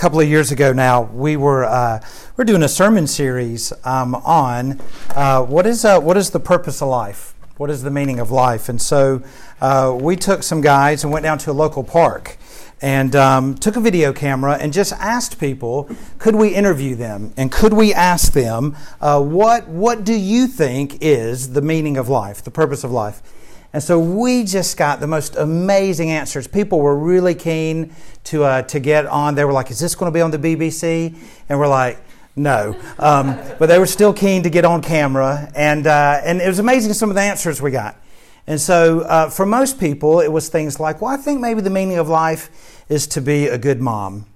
couple of years ago now, we were uh, we're doing a sermon series um, on uh, what is uh, what is the purpose of life, what is the meaning of life, and so uh, we took some guys and went down to a local park and um, took a video camera and just asked people, could we interview them? And could we ask them uh, what what do you think is the meaning of life, the purpose of life? And so we just got the most amazing answers. People were really keen to, uh, to get on. They were like, Is this going to be on the BBC? And we're like, No. Um, but they were still keen to get on camera. And, uh, and it was amazing some of the answers we got. And so uh, for most people, it was things like, Well, I think maybe the meaning of life is to be a good mom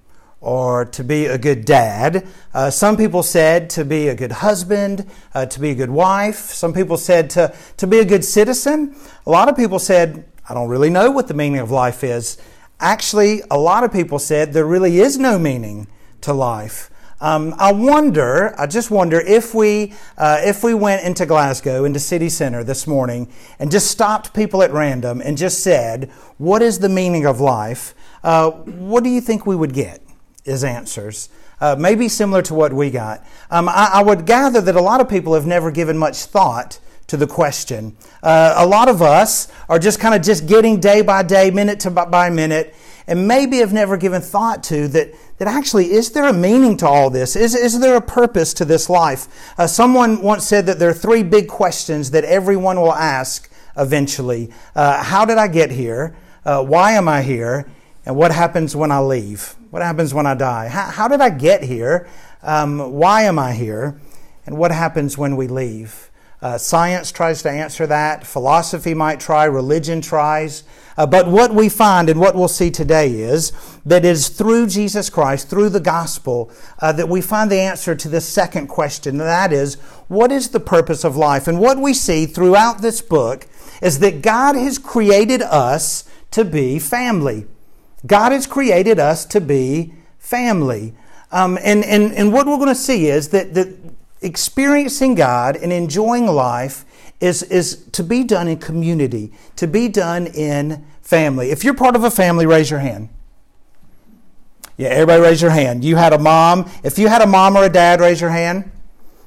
or to be a good dad. Uh, some people said to be a good husband, uh, to be a good wife. Some people said to, to be a good citizen. A lot of people said, I don't really know what the meaning of life is. Actually, a lot of people said there really is no meaning to life. Um, I wonder, I just wonder if we, uh, if we went into Glasgow, into city center this morning, and just stopped people at random and just said, "What is the meaning of life?" Uh, what do you think we would get? Is answers. Uh, maybe similar to what we got. Um, I, I, would gather that a lot of people have never given much thought to the question. Uh, a lot of us are just kind of just getting day by day, minute to by minute, and maybe have never given thought to that, that actually, is there a meaning to all this? Is, is there a purpose to this life? Uh, someone once said that there are three big questions that everyone will ask eventually. Uh, how did I get here? Uh, why am I here? And what happens when I leave? What happens when I die? How, how did I get here? Um, why am I here? And what happens when we leave? Uh, science tries to answer that. Philosophy might try. Religion tries. Uh, but what we find and what we'll see today is that it is through Jesus Christ, through the gospel, uh, that we find the answer to this second question. And that is, what is the purpose of life? And what we see throughout this book is that God has created us to be family. God has created us to be family. Um, and, and, and what we're going to see is that, that experiencing God and enjoying life is, is to be done in community, to be done in family. If you're part of a family, raise your hand. Yeah, everybody raise your hand. You had a mom. If you had a mom or a dad, raise your hand.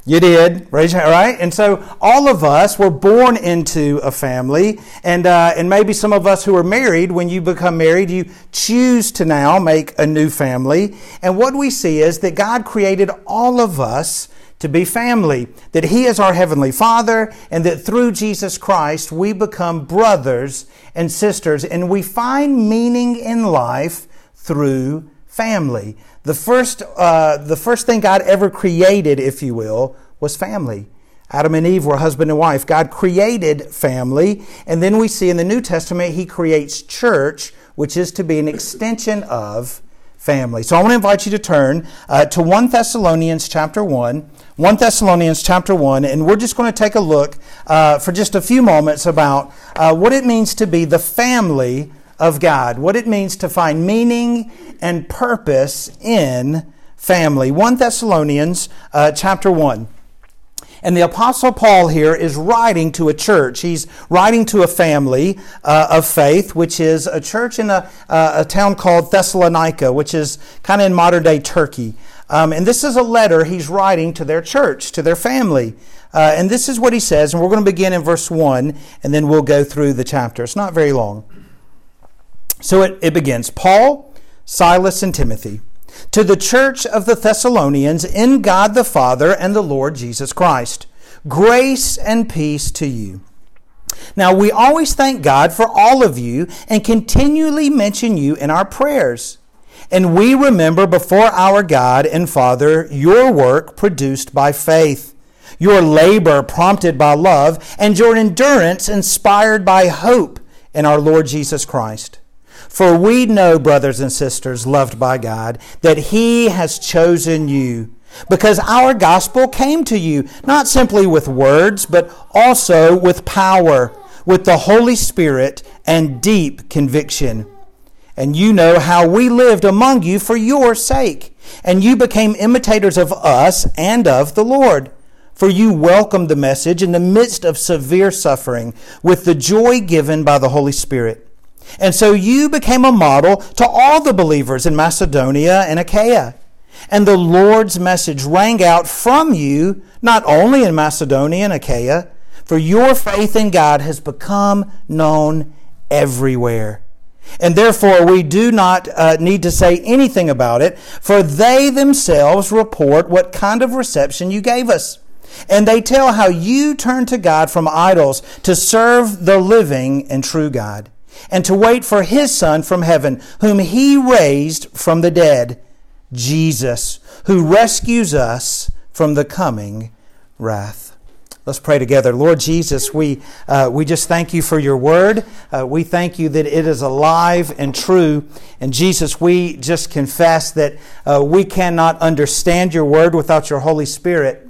You did, raise your hand, right? And so all of us were born into a family, and uh, and maybe some of us who are married, when you become married, you choose to now make a new family. And what we see is that God created all of us to be family, that He is our Heavenly Father, and that through Jesus Christ we become brothers and sisters, and we find meaning in life through family. The first, uh, the first thing God ever created, if you will, was family. Adam and Eve were husband and wife. God created family. And then we see in the New Testament, He creates church, which is to be an extension of family. So I want to invite you to turn uh, to 1 Thessalonians chapter 1. 1 Thessalonians chapter 1, and we're just going to take a look uh, for just a few moments about uh, what it means to be the family of God, what it means to find meaning and purpose in family. 1 Thessalonians uh, chapter 1. And the Apostle Paul here is writing to a church. He's writing to a family uh, of faith, which is a church in a, uh, a town called Thessalonica, which is kind of in modern day Turkey. Um, and this is a letter he's writing to their church, to their family. Uh, and this is what he says, and we're going to begin in verse 1, and then we'll go through the chapter. It's not very long. So it, it begins Paul, Silas, and Timothy, to the church of the Thessalonians in God the Father and the Lord Jesus Christ. Grace and peace to you. Now, we always thank God for all of you and continually mention you in our prayers. And we remember before our God and Father your work produced by faith, your labor prompted by love, and your endurance inspired by hope in our Lord Jesus Christ. For we know, brothers and sisters, loved by God, that He has chosen you. Because our gospel came to you, not simply with words, but also with power, with the Holy Spirit and deep conviction. And you know how we lived among you for your sake. And you became imitators of us and of the Lord. For you welcomed the message in the midst of severe suffering with the joy given by the Holy Spirit. And so you became a model to all the believers in Macedonia and Achaia. And the Lord's message rang out from you, not only in Macedonia and Achaia, for your faith in God has become known everywhere. And therefore, we do not uh, need to say anything about it, for they themselves report what kind of reception you gave us. And they tell how you turned to God from idols to serve the living and true God, and to wait for his Son from heaven, whom he raised from the dead, Jesus, who rescues us from the coming wrath. Let's pray together. Lord Jesus, we, uh, we just thank you for your word. Uh, we thank you that it is alive and true. And Jesus, we just confess that uh, we cannot understand your word without your Holy Spirit.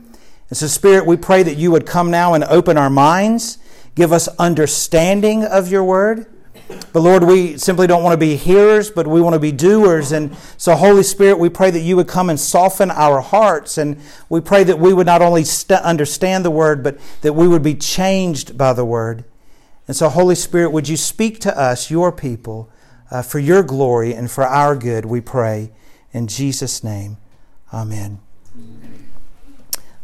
And so, Spirit, we pray that you would come now and open our minds, give us understanding of your word. But Lord, we simply don't want to be hearers, but we want to be doers. And so, Holy Spirit, we pray that you would come and soften our hearts. And we pray that we would not only st- understand the word, but that we would be changed by the word. And so, Holy Spirit, would you speak to us, your people, uh, for your glory and for our good, we pray. In Jesus' name, amen.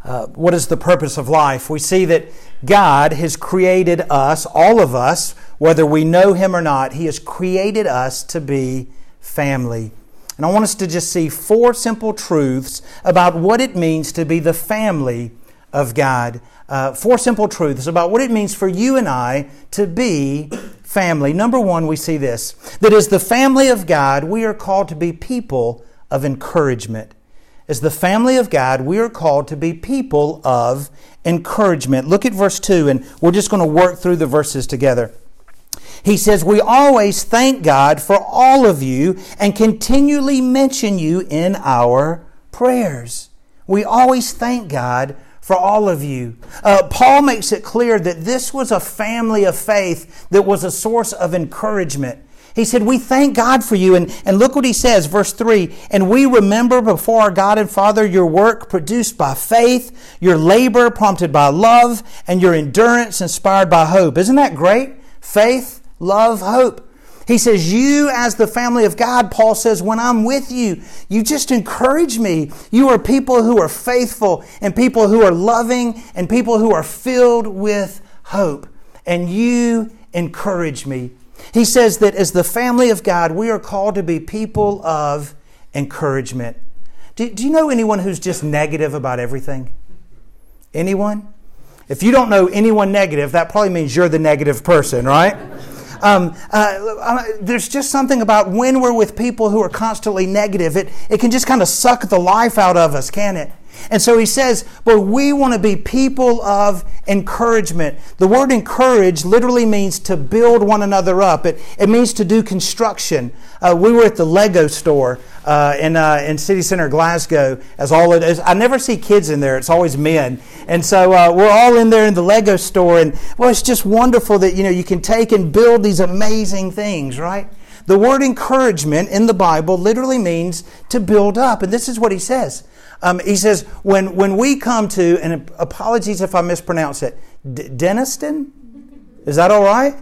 Uh, what is the purpose of life? We see that God has created us, all of us, whether we know Him or not, He has created us to be family. And I want us to just see four simple truths about what it means to be the family of God. Uh, four simple truths about what it means for you and I to be family. Number one, we see this that as the family of God, we are called to be people of encouragement. As the family of God, we are called to be people of encouragement. Look at verse 2, and we're just going to work through the verses together. He says, We always thank God for all of you and continually mention you in our prayers. We always thank God for all of you. Uh, Paul makes it clear that this was a family of faith that was a source of encouragement. He said, We thank God for you. And, and look what he says, verse 3 And we remember before our God and Father your work produced by faith, your labor prompted by love, and your endurance inspired by hope. Isn't that great? Faith, love, hope. He says, You, as the family of God, Paul says, when I'm with you, you just encourage me. You are people who are faithful and people who are loving and people who are filled with hope. And you encourage me he says that as the family of God, we are called to be people of encouragement. Do, do you know anyone who's just negative about everything? Anyone? If you don't know anyone negative, that probably means you're the negative person, right? Um, uh, there's just something about when we're with people who are constantly negative, it, it can just kind of suck the life out of us, can it? And so he says, but we want to be people of encouragement. The word encourage literally means to build one another up. It, it means to do construction. Uh, we were at the Lego store uh, in, uh, in City Center, Glasgow, as all it is. I never see kids in there. It's always men. And so uh, we're all in there in the Lego store. And well, it's just wonderful that, you know, you can take and build these amazing things, right? The word encouragement in the Bible literally means to build up. And this is what he says. Um, he says, when, when we come to, and apologies if I mispronounce it, D- Dennistoun? Is that all right?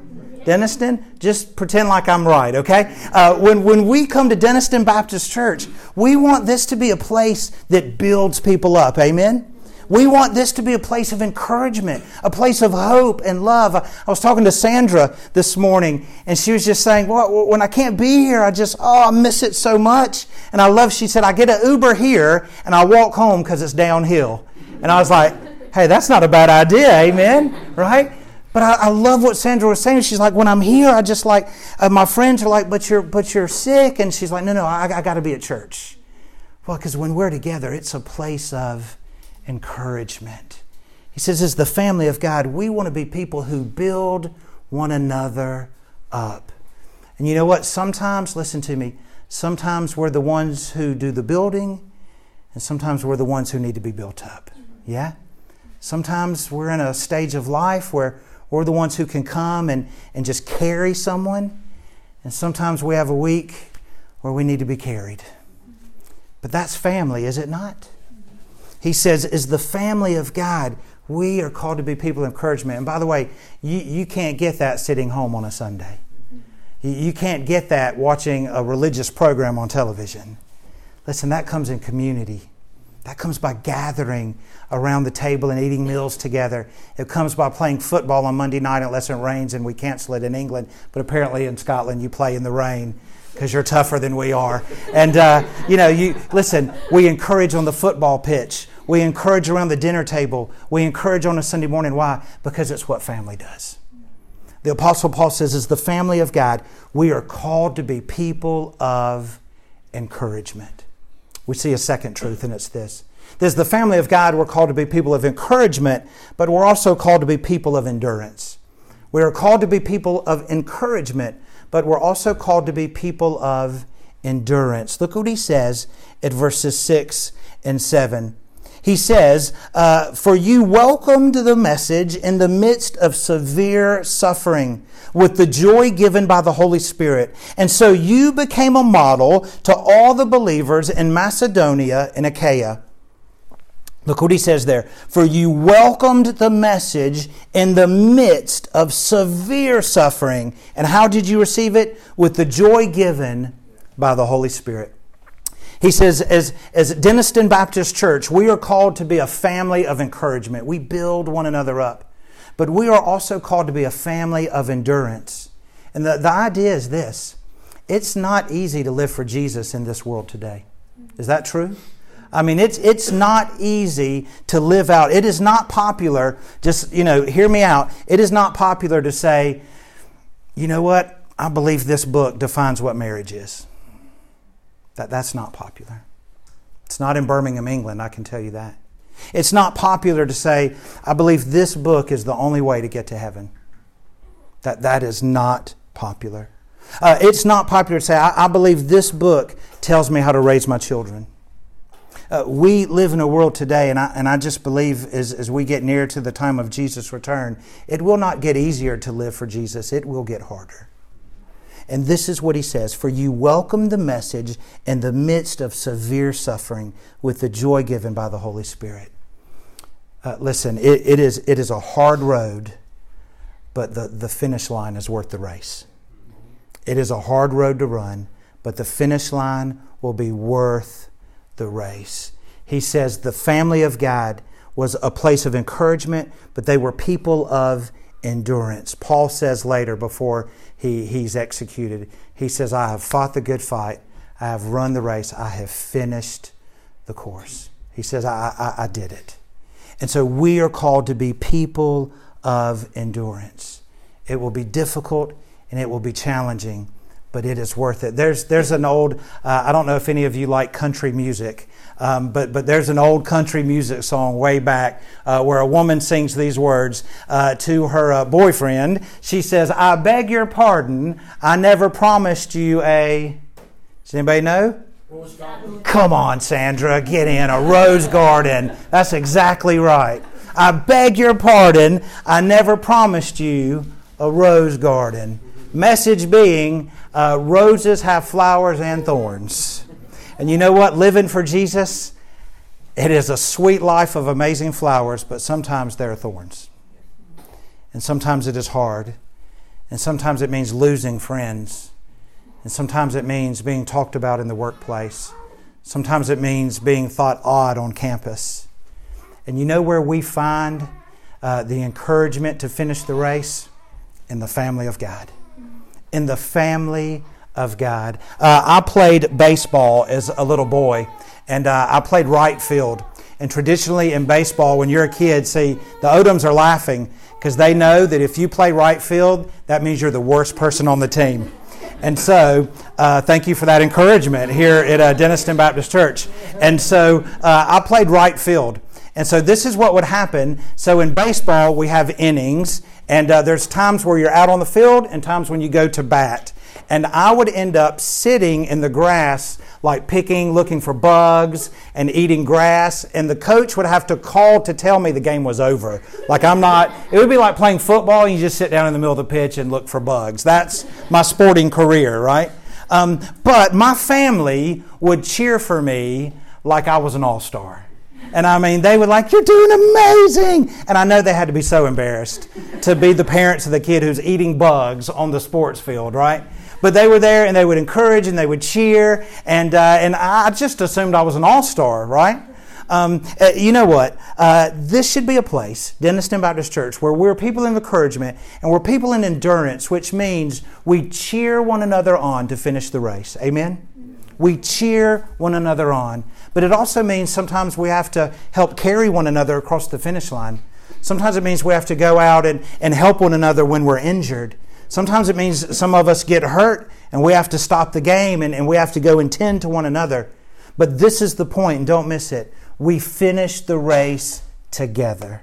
Dennistoun? Just pretend like I'm right, okay? Uh, when, when we come to Dennistoun Baptist Church, we want this to be a place that builds people up. Amen? We want this to be a place of encouragement, a place of hope and love. I was talking to Sandra this morning, and she was just saying, well, when I can't be here, I just, oh, I miss it so much. And I love, she said, I get an Uber here, and I walk home because it's downhill. And I was like, hey, that's not a bad idea, amen? Right? But I, I, love what Sandra was saying. She's like, when I'm here, I just like, uh, my friends are like, but you're, but you're sick. And she's like, no, no, I, I got to be at church. Well, because when we're together, it's a place of encouragement. He says, as the family of God, we want to be people who build one another up. And you know what? Sometimes, listen to me, sometimes we're the ones who do the building, and sometimes we're the ones who need to be built up. Yeah? Sometimes we're in a stage of life where we're the ones who can come and, and just carry someone. And sometimes we have a week where we need to be carried. But that's family, is it not? He says, is the family of God. We are called to be people of encouragement. And by the way, you, you can't get that sitting home on a Sunday. You can't get that watching a religious program on television. Listen, that comes in community. That comes by gathering around the table and eating meals together. It comes by playing football on Monday night unless it rains and we cancel it in England. But apparently in Scotland you play in the rain because you're tougher than we are. And uh, you know, you listen. We encourage on the football pitch. We encourage around the dinner table. We encourage on a Sunday morning. Why? Because it's what family does. The Apostle Paul says, as the family of God, we are called to be people of encouragement. We see a second truth, and it's this. There's the family of God, we're called to be people of encouragement, but we're also called to be people of endurance. We are called to be people of encouragement, but we're also called to be people of endurance. Look what he says at verses 6 and 7 he says, uh, For you welcomed the message in the midst of severe suffering with the joy given by the Holy Spirit. And so you became a model to all the believers in Macedonia and Achaia. Look what he says there. For you welcomed the message in the midst of severe suffering. And how did you receive it? With the joy given by the Holy Spirit. He says, as, as Dennistoun Baptist Church, we are called to be a family of encouragement. We build one another up. But we are also called to be a family of endurance. And the, the idea is this it's not easy to live for Jesus in this world today. Is that true? I mean, it's, it's not easy to live out. It is not popular, just, you know, hear me out. It is not popular to say, you know what? I believe this book defines what marriage is. That, that's not popular. It's not in Birmingham, England, I can tell you that. It's not popular to say, I believe this book is the only way to get to heaven. That, that is not popular. Uh, it's not popular to say, I, I, believe this book tells me how to raise my children. Uh, we live in a world today, and I, and I just believe as, as we get near to the time of Jesus' return, it will not get easier to live for Jesus, it will get harder. And this is what he says For you welcome the message in the midst of severe suffering with the joy given by the Holy Spirit. Uh, listen, it, it, is, it is a hard road, but the, the finish line is worth the race. It is a hard road to run, but the finish line will be worth the race. He says the family of God was a place of encouragement, but they were people of endurance. Paul says later, before he, he's executed. He says, I have fought the good fight. I have run the race. I have finished the course. He says, I, I, I did it. And so we are called to be people of endurance. It will be difficult and it will be challenging, but it is worth it. There's, there's an old, uh, I don't know if any of you like country music, um, but, but there's an old country music song way back uh, where a woman sings these words uh, to her uh, boyfriend. She says, I beg your pardon, I never promised you a. Does anybody know? Come on, Sandra, get in. A rose garden. That's exactly right. I beg your pardon, I never promised you a rose garden. Message being, uh, roses have flowers and thorns. And you know what? Living for Jesus, it is a sweet life of amazing flowers, but sometimes there are thorns. And sometimes it is hard. And sometimes it means losing friends. And sometimes it means being talked about in the workplace. Sometimes it means being thought odd on campus. And you know where we find uh, the encouragement to finish the race? In the family of God. In the family of God. Uh, I played baseball as a little boy, and uh, I played right field. And traditionally in baseball, when you're a kid, see, the Odoms are laughing because they know that if you play right field, that means you're the worst person on the team. And so, uh, thank you for that encouragement here at uh, Dennistoun Baptist Church. And so, uh, I played right field. And so, this is what would happen. So, in baseball, we have innings, and uh, there's times where you're out on the field and times when you go to bat and I would end up sitting in the grass, like picking, looking for bugs, and eating grass. And the coach would have to call to tell me the game was over. Like I'm not, it would be like playing football and you just sit down in the middle of the pitch and look for bugs. That's my sporting career, right? Um, but my family would cheer for me like I was an all star. And I mean, they were like, You're doing amazing. And I know they had to be so embarrassed to be the parents of the kid who's eating bugs on the sports field, right? but they were there and they would encourage and they would cheer. And, uh, and I just assumed I was an all star, right? Um, uh, you know what? Uh, this should be a place, Dennistoun Baptist Church, where we're people in encouragement and we're people in endurance, which means we cheer one another on to finish the race. Amen? We cheer one another on. But it also means sometimes we have to help carry one another across the finish line. Sometimes it means we have to go out and, and help one another when we're injured. Sometimes it means some of us get hurt and we have to stop the game and, and we have to go and tend to one another. But this is the point, and don't miss it. We finish the race together.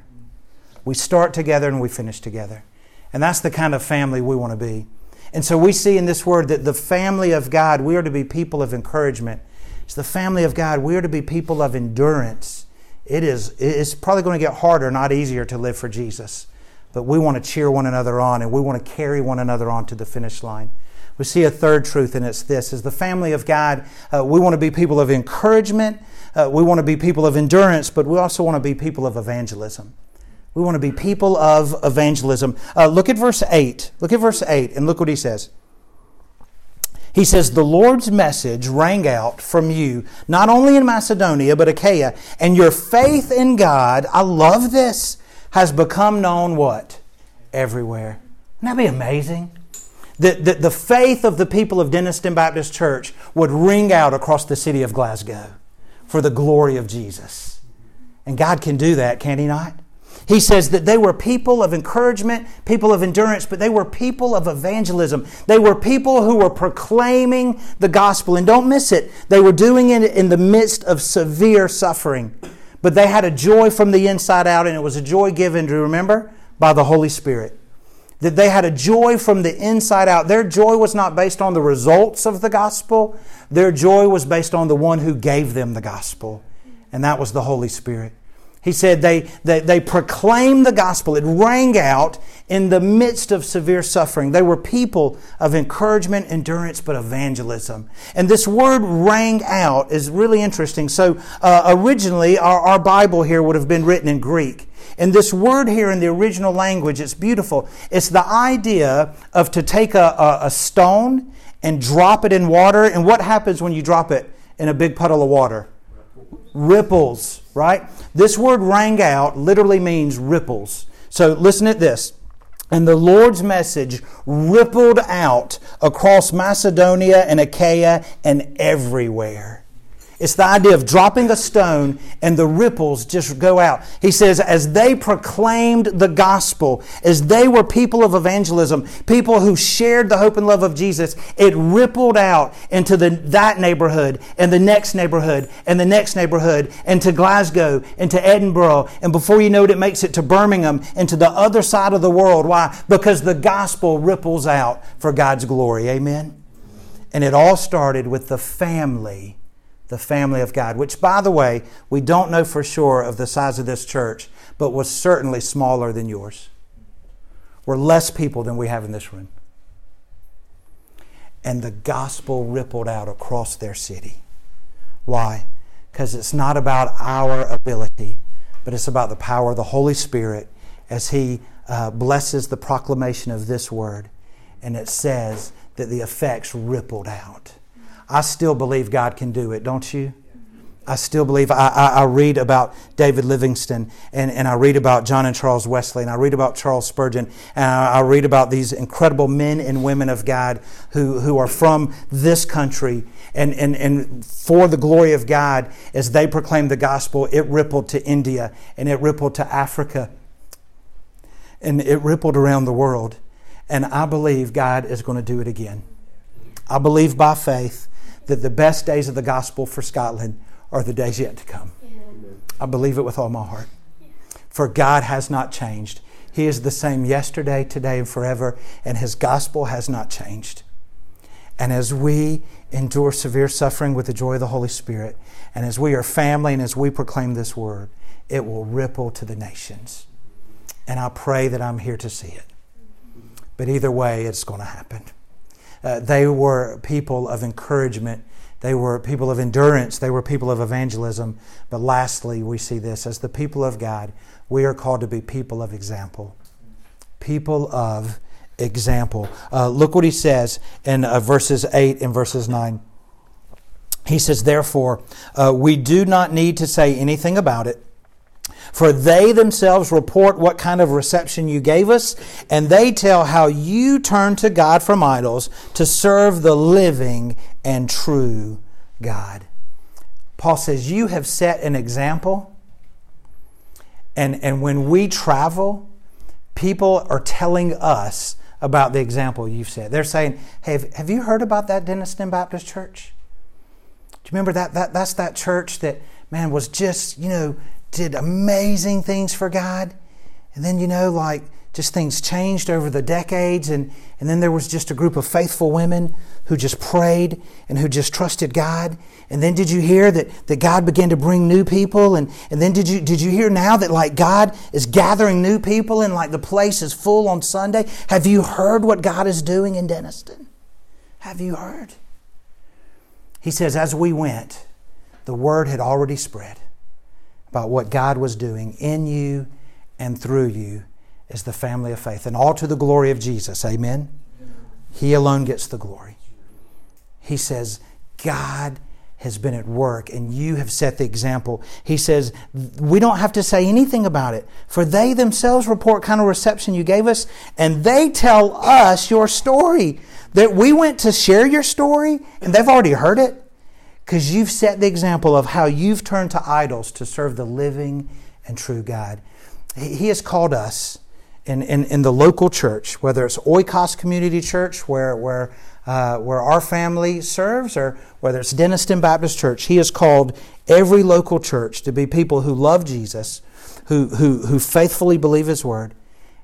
We start together and we finish together. And that's the kind of family we want to be. And so we see in this word that the family of God, we are to be people of encouragement. It's the family of God, we are to be people of endurance. It is it's probably going to get harder, not easier to live for Jesus. But we want to cheer one another on and we want to carry one another on to the finish line. We see a third truth, and it's this: as the family of God, uh, we want to be people of encouragement. Uh, we want to be people of endurance, but we also want to be people of evangelism. We want to be people of evangelism. Uh, look at verse 8. Look at verse 8, and look what he says. He says, The Lord's message rang out from you, not only in Macedonia, but Achaia, and your faith in God, I love this, has become known what? Everywhere. Wouldn't that be amazing? That the, the faith of the people of Dennistoun Baptist Church would ring out across the city of Glasgow for the glory of Jesus. And God can do that, can He not? He says that they were people of encouragement, people of endurance, but they were people of evangelism. They were people who were proclaiming the gospel. And don't miss it, they were doing it in the midst of severe suffering. But they had a joy from the inside out, and it was a joy given, do you remember? By the Holy Spirit. That they had a joy from the inside out. Their joy was not based on the results of the gospel, their joy was based on the one who gave them the gospel, and that was the Holy Spirit. He said they, they, they proclaimed the gospel. It rang out in the midst of severe suffering. They were people of encouragement, endurance, but evangelism. And this word rang out is really interesting. So, uh, originally, our, our Bible here would have been written in Greek. And this word here in the original language, it's beautiful. It's the idea of to take a, a, a stone and drop it in water. And what happens when you drop it in a big puddle of water? ripples, right? This word rang out literally means ripples. So listen at this. And the Lord's message rippled out across Macedonia and Achaia and everywhere. It's the idea of dropping a stone and the ripples just go out. He says, as they proclaimed the gospel, as they were people of evangelism, people who shared the hope and love of Jesus, it rippled out into the, that neighborhood and the next neighborhood and the next neighborhood and to Glasgow and to Edinburgh. And before you know it, it makes it to Birmingham and to the other side of the world. Why? Because the gospel ripples out for God's glory. Amen? And it all started with the family the family of God, which, by the way, we don't know for sure of the size of this church, but was certainly smaller than yours. We're less people than we have in this room. And the gospel rippled out across their city. Why? Because it's not about our ability, but it's about the power of the Holy Spirit as He uh, blesses the proclamation of this word. And it says that the effects rippled out. I still believe God can do it, don't you? I still believe. I, I, I, read about David Livingstone and, and I read about John and Charles Wesley and I read about Charles Spurgeon and I, I read about these incredible men and women of God who, who are from this country and, and, and for the glory of God as they proclaimed the gospel, it rippled to India and it rippled to Africa and it rippled around the world. And I believe God is going to do it again. I believe by faith that the best days of the gospel for Scotland are the days yet to come. I believe it with all my heart. For God has not changed. He is the same yesterday, today, and forever, and His gospel has not changed. And as we endure severe suffering with the joy of the Holy Spirit, and as we are family and as we proclaim this word, it will ripple to the nations. And I pray that I'm here to see it. But either way, it's going to happen. Uh, they were people of encouragement. They were people of endurance. They were people of evangelism. But lastly, we see this as the people of God, we are called to be people of example. People of example. Uh, look what he says in uh, verses 8 and verses 9. He says, Therefore, uh, we do not need to say anything about it. For they themselves report what kind of reception you gave us, and they tell how you turned to God from idols to serve the living and true God. Paul says, You have set an example. And, and when we travel, people are telling us about the example you've set. They're saying, Hey, have, have you heard about that Dennistoun Baptist Church? Do you remember that, that? That's that church that, man, was just, you know, did amazing things for God. And then, you know, like just things changed over the decades. And, and then there was just a group of faithful women who just prayed and who just trusted God. And then did you hear that, that God began to bring new people? And, and then did you, did you hear now that like God is gathering new people and like the place is full on Sunday? Have you heard what God is doing in Dennistoun? Have you heard? He says, as we went, the word had already spread about what God was doing in you and through you as the family of faith. And all to the glory of Jesus. Amen? He alone gets the glory. He says, God has been at work and you have set the example. He says, we don't have to say anything about it, for they themselves report kind of reception you gave us, and they tell us your story. That we went to share your story and they've already heard it because you've set the example of how you've turned to idols to serve the living and true God. He has called us in, in, in the local church, whether it's Oikos Community Church, where, where, uh, where our family serves, or whether it's Dennistoun Baptist Church, He has called every local church to be people who love Jesus, who, who, who faithfully believe His Word.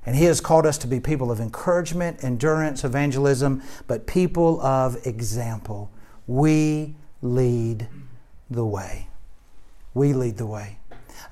And He has called us to be people of encouragement, endurance, evangelism, but people of example. We lead the way. We lead the way.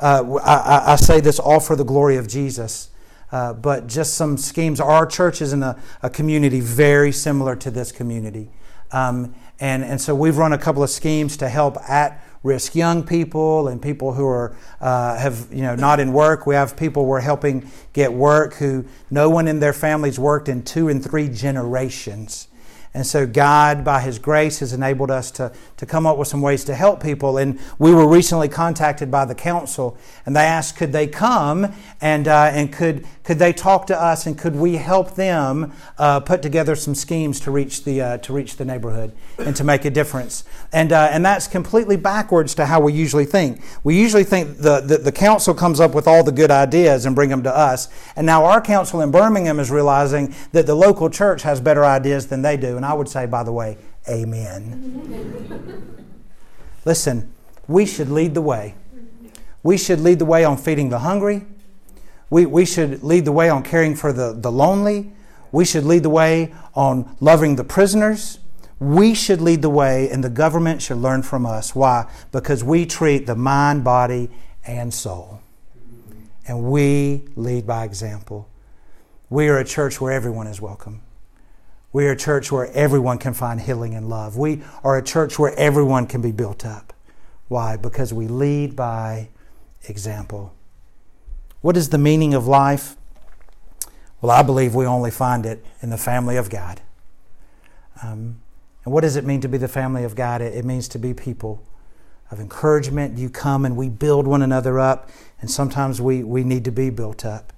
Uh, I, I, say this all for the glory of Jesus, uh, but just some schemes. Our church is in a, a community very similar to this community. Um, and, and so we've run a couple of schemes to help at risk young people and people who are uh, have you know not in work. We have people we're helping get work who no one in their families worked in two and three generations. And so God, by His grace, has enabled us to, to come up with some ways to help people. And we were recently contacted by the council, and they asked, could they come and, uh, and could, could they talk to us and could we help them uh, put together some schemes to reach the, uh, to reach the neighborhood and to make a difference? And, uh, and that's completely backwards to how we usually think. We usually think the, the, the council comes up with all the good ideas and bring them to us. And now our council in Birmingham is realizing that the local church has better ideas than they do. And I would say, by the way, amen. Listen, we should lead the way. We should lead the way on feeding the hungry. We, we should lead the way on caring for the, the lonely. We should lead the way on loving the prisoners. We should lead the way, and the government should learn from us. Why? Because we treat the mind, body, and soul. And we lead by example. We are a church where everyone is welcome. We are a church where everyone can find healing and love. We are a church where everyone can be built up. Why? Because we lead by example. What is the meaning of life? Well, I believe we only find it in the family of God. Um, and what does it mean to be the family of God? It, it means to be people of encouragement. You come and we build one another up, and sometimes we, we need to be built up.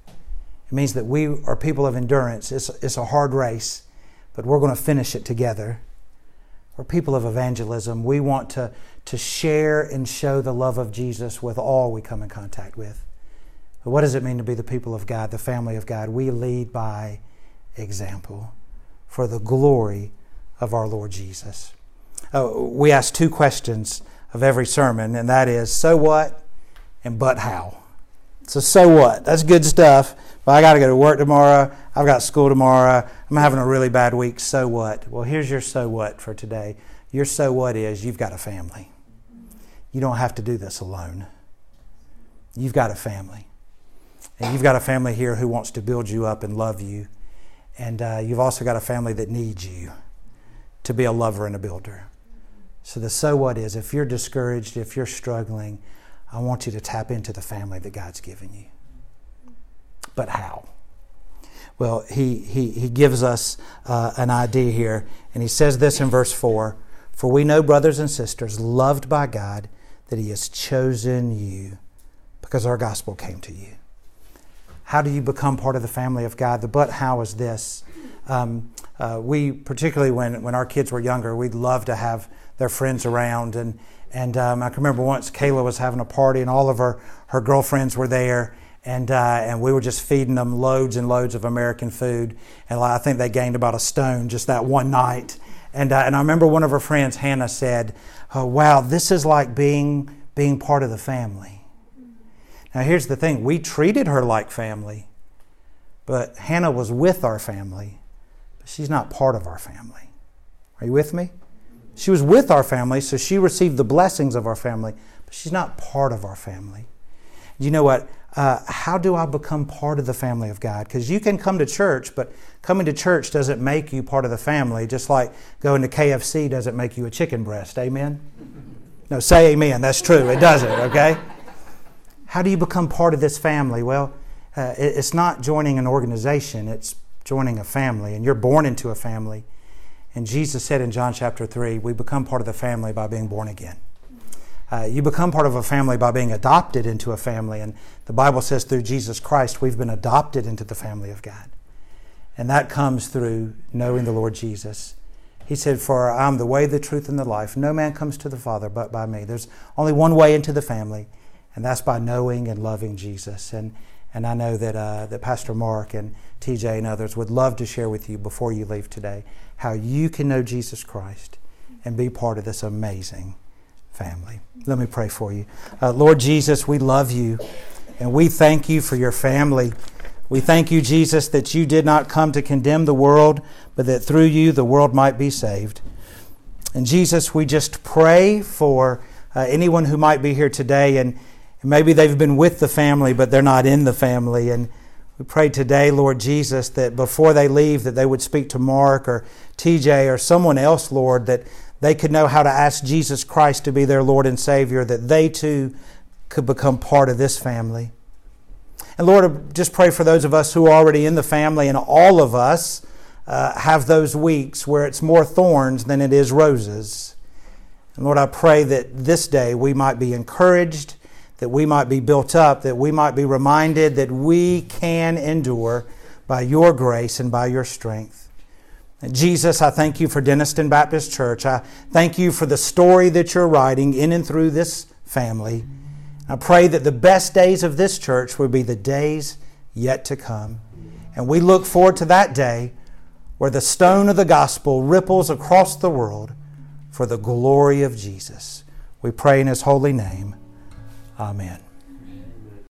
It means that we are people of endurance. It's, it's a hard race but we're going to finish it together. We're people of evangelism. We want to, to share and show the love of Jesus with all we come in contact with. But what does it mean to be the people of God, the family of God? We lead by example for the glory of our Lord Jesus. Uh, we ask two questions of every sermon, and that is so what and but how. So, so what? That's good stuff. But I got to go to work tomorrow. I've got school tomorrow. I'm having a really bad week. So what? Well, here's your so what for today. Your so what is you've got a family. You don't have to do this alone. You've got a family. And you've got a family here who wants to build you up and love you. And uh, you've also got a family that needs you to be a lover and a builder. So the so what is if you're discouraged, if you're struggling, I want you to tap into the family that God's given you. But how? Well, he, he, he gives us uh, an idea here, and he says this in verse 4 For we know, brothers and sisters, loved by God, that he has chosen you because our gospel came to you. How do you become part of the family of God? The but how is this. Um, uh, we, particularly when, when our kids were younger, we'd love to have their friends around. And, and um, I can remember once Kayla was having a party, and all of her, her girlfriends were there and uh, and we were just feeding them loads and loads of American food, and I think they gained about a stone just that one night. And uh, and I remember one of her friends, Hannah, said, oh, "Wow, this is like being being part of the family." Now here's the thing: we treated her like family, but Hannah was with our family, but she's not part of our family. Are you with me? She was with our family, so she received the blessings of our family, but she's not part of our family. You know what? uh, how do I become part of the family of God? Because you can come to church, but coming to church doesn't make you part of the family, just like going to KFC doesn't make you a chicken breast. Amen? No, say amen. That's true. It doesn't, okay? How do you become part of this family? Well, uh, it's not joining an organization, it's joining a family, and you're born into a family. And Jesus said in John chapter 3, we become part of the family by being born again. Uh, you become part of a family by being adopted into a family. And the Bible says through Jesus Christ, we've been adopted into the family of God. And that comes through knowing the Lord Jesus. He said, For I'm the way, the truth, and the life. No man comes to the Father but by me. There's only one way into the family, and that's by knowing and loving Jesus. And, and I know that, uh, that Pastor Mark and TJ and others would love to share with you before you leave today how you can know Jesus Christ and be part of this amazing family. Let me pray for you. Uh, Lord Jesus, we love you and we thank you for your family. We thank you, Jesus, that you did not come to condemn the world, but that through you the world might be saved. And Jesus, we just pray for uh, anyone who might be here today and maybe they've been with the family, but they're not in the family. And we pray today, Lord Jesus, that before they leave, that they would speak to Mark or TJ or someone else, Lord, that they could know how to ask Jesus Christ to be their Lord and Savior, that they too could become part of this family. And Lord, just pray for those of us who are already in the family, and all of us uh, have those weeks where it's more thorns than it is roses. And Lord, I pray that this day we might be encouraged, that we might be built up, that we might be reminded that we can endure by your grace and by your strength. Jesus, I thank you for Dennistoun Baptist Church. I thank you for the story that you're writing in and through this family. I pray that the best days of this church will be the days yet to come. And we look forward to that day where the stone of the gospel ripples across the world for the glory of Jesus. We pray in his holy name. Amen.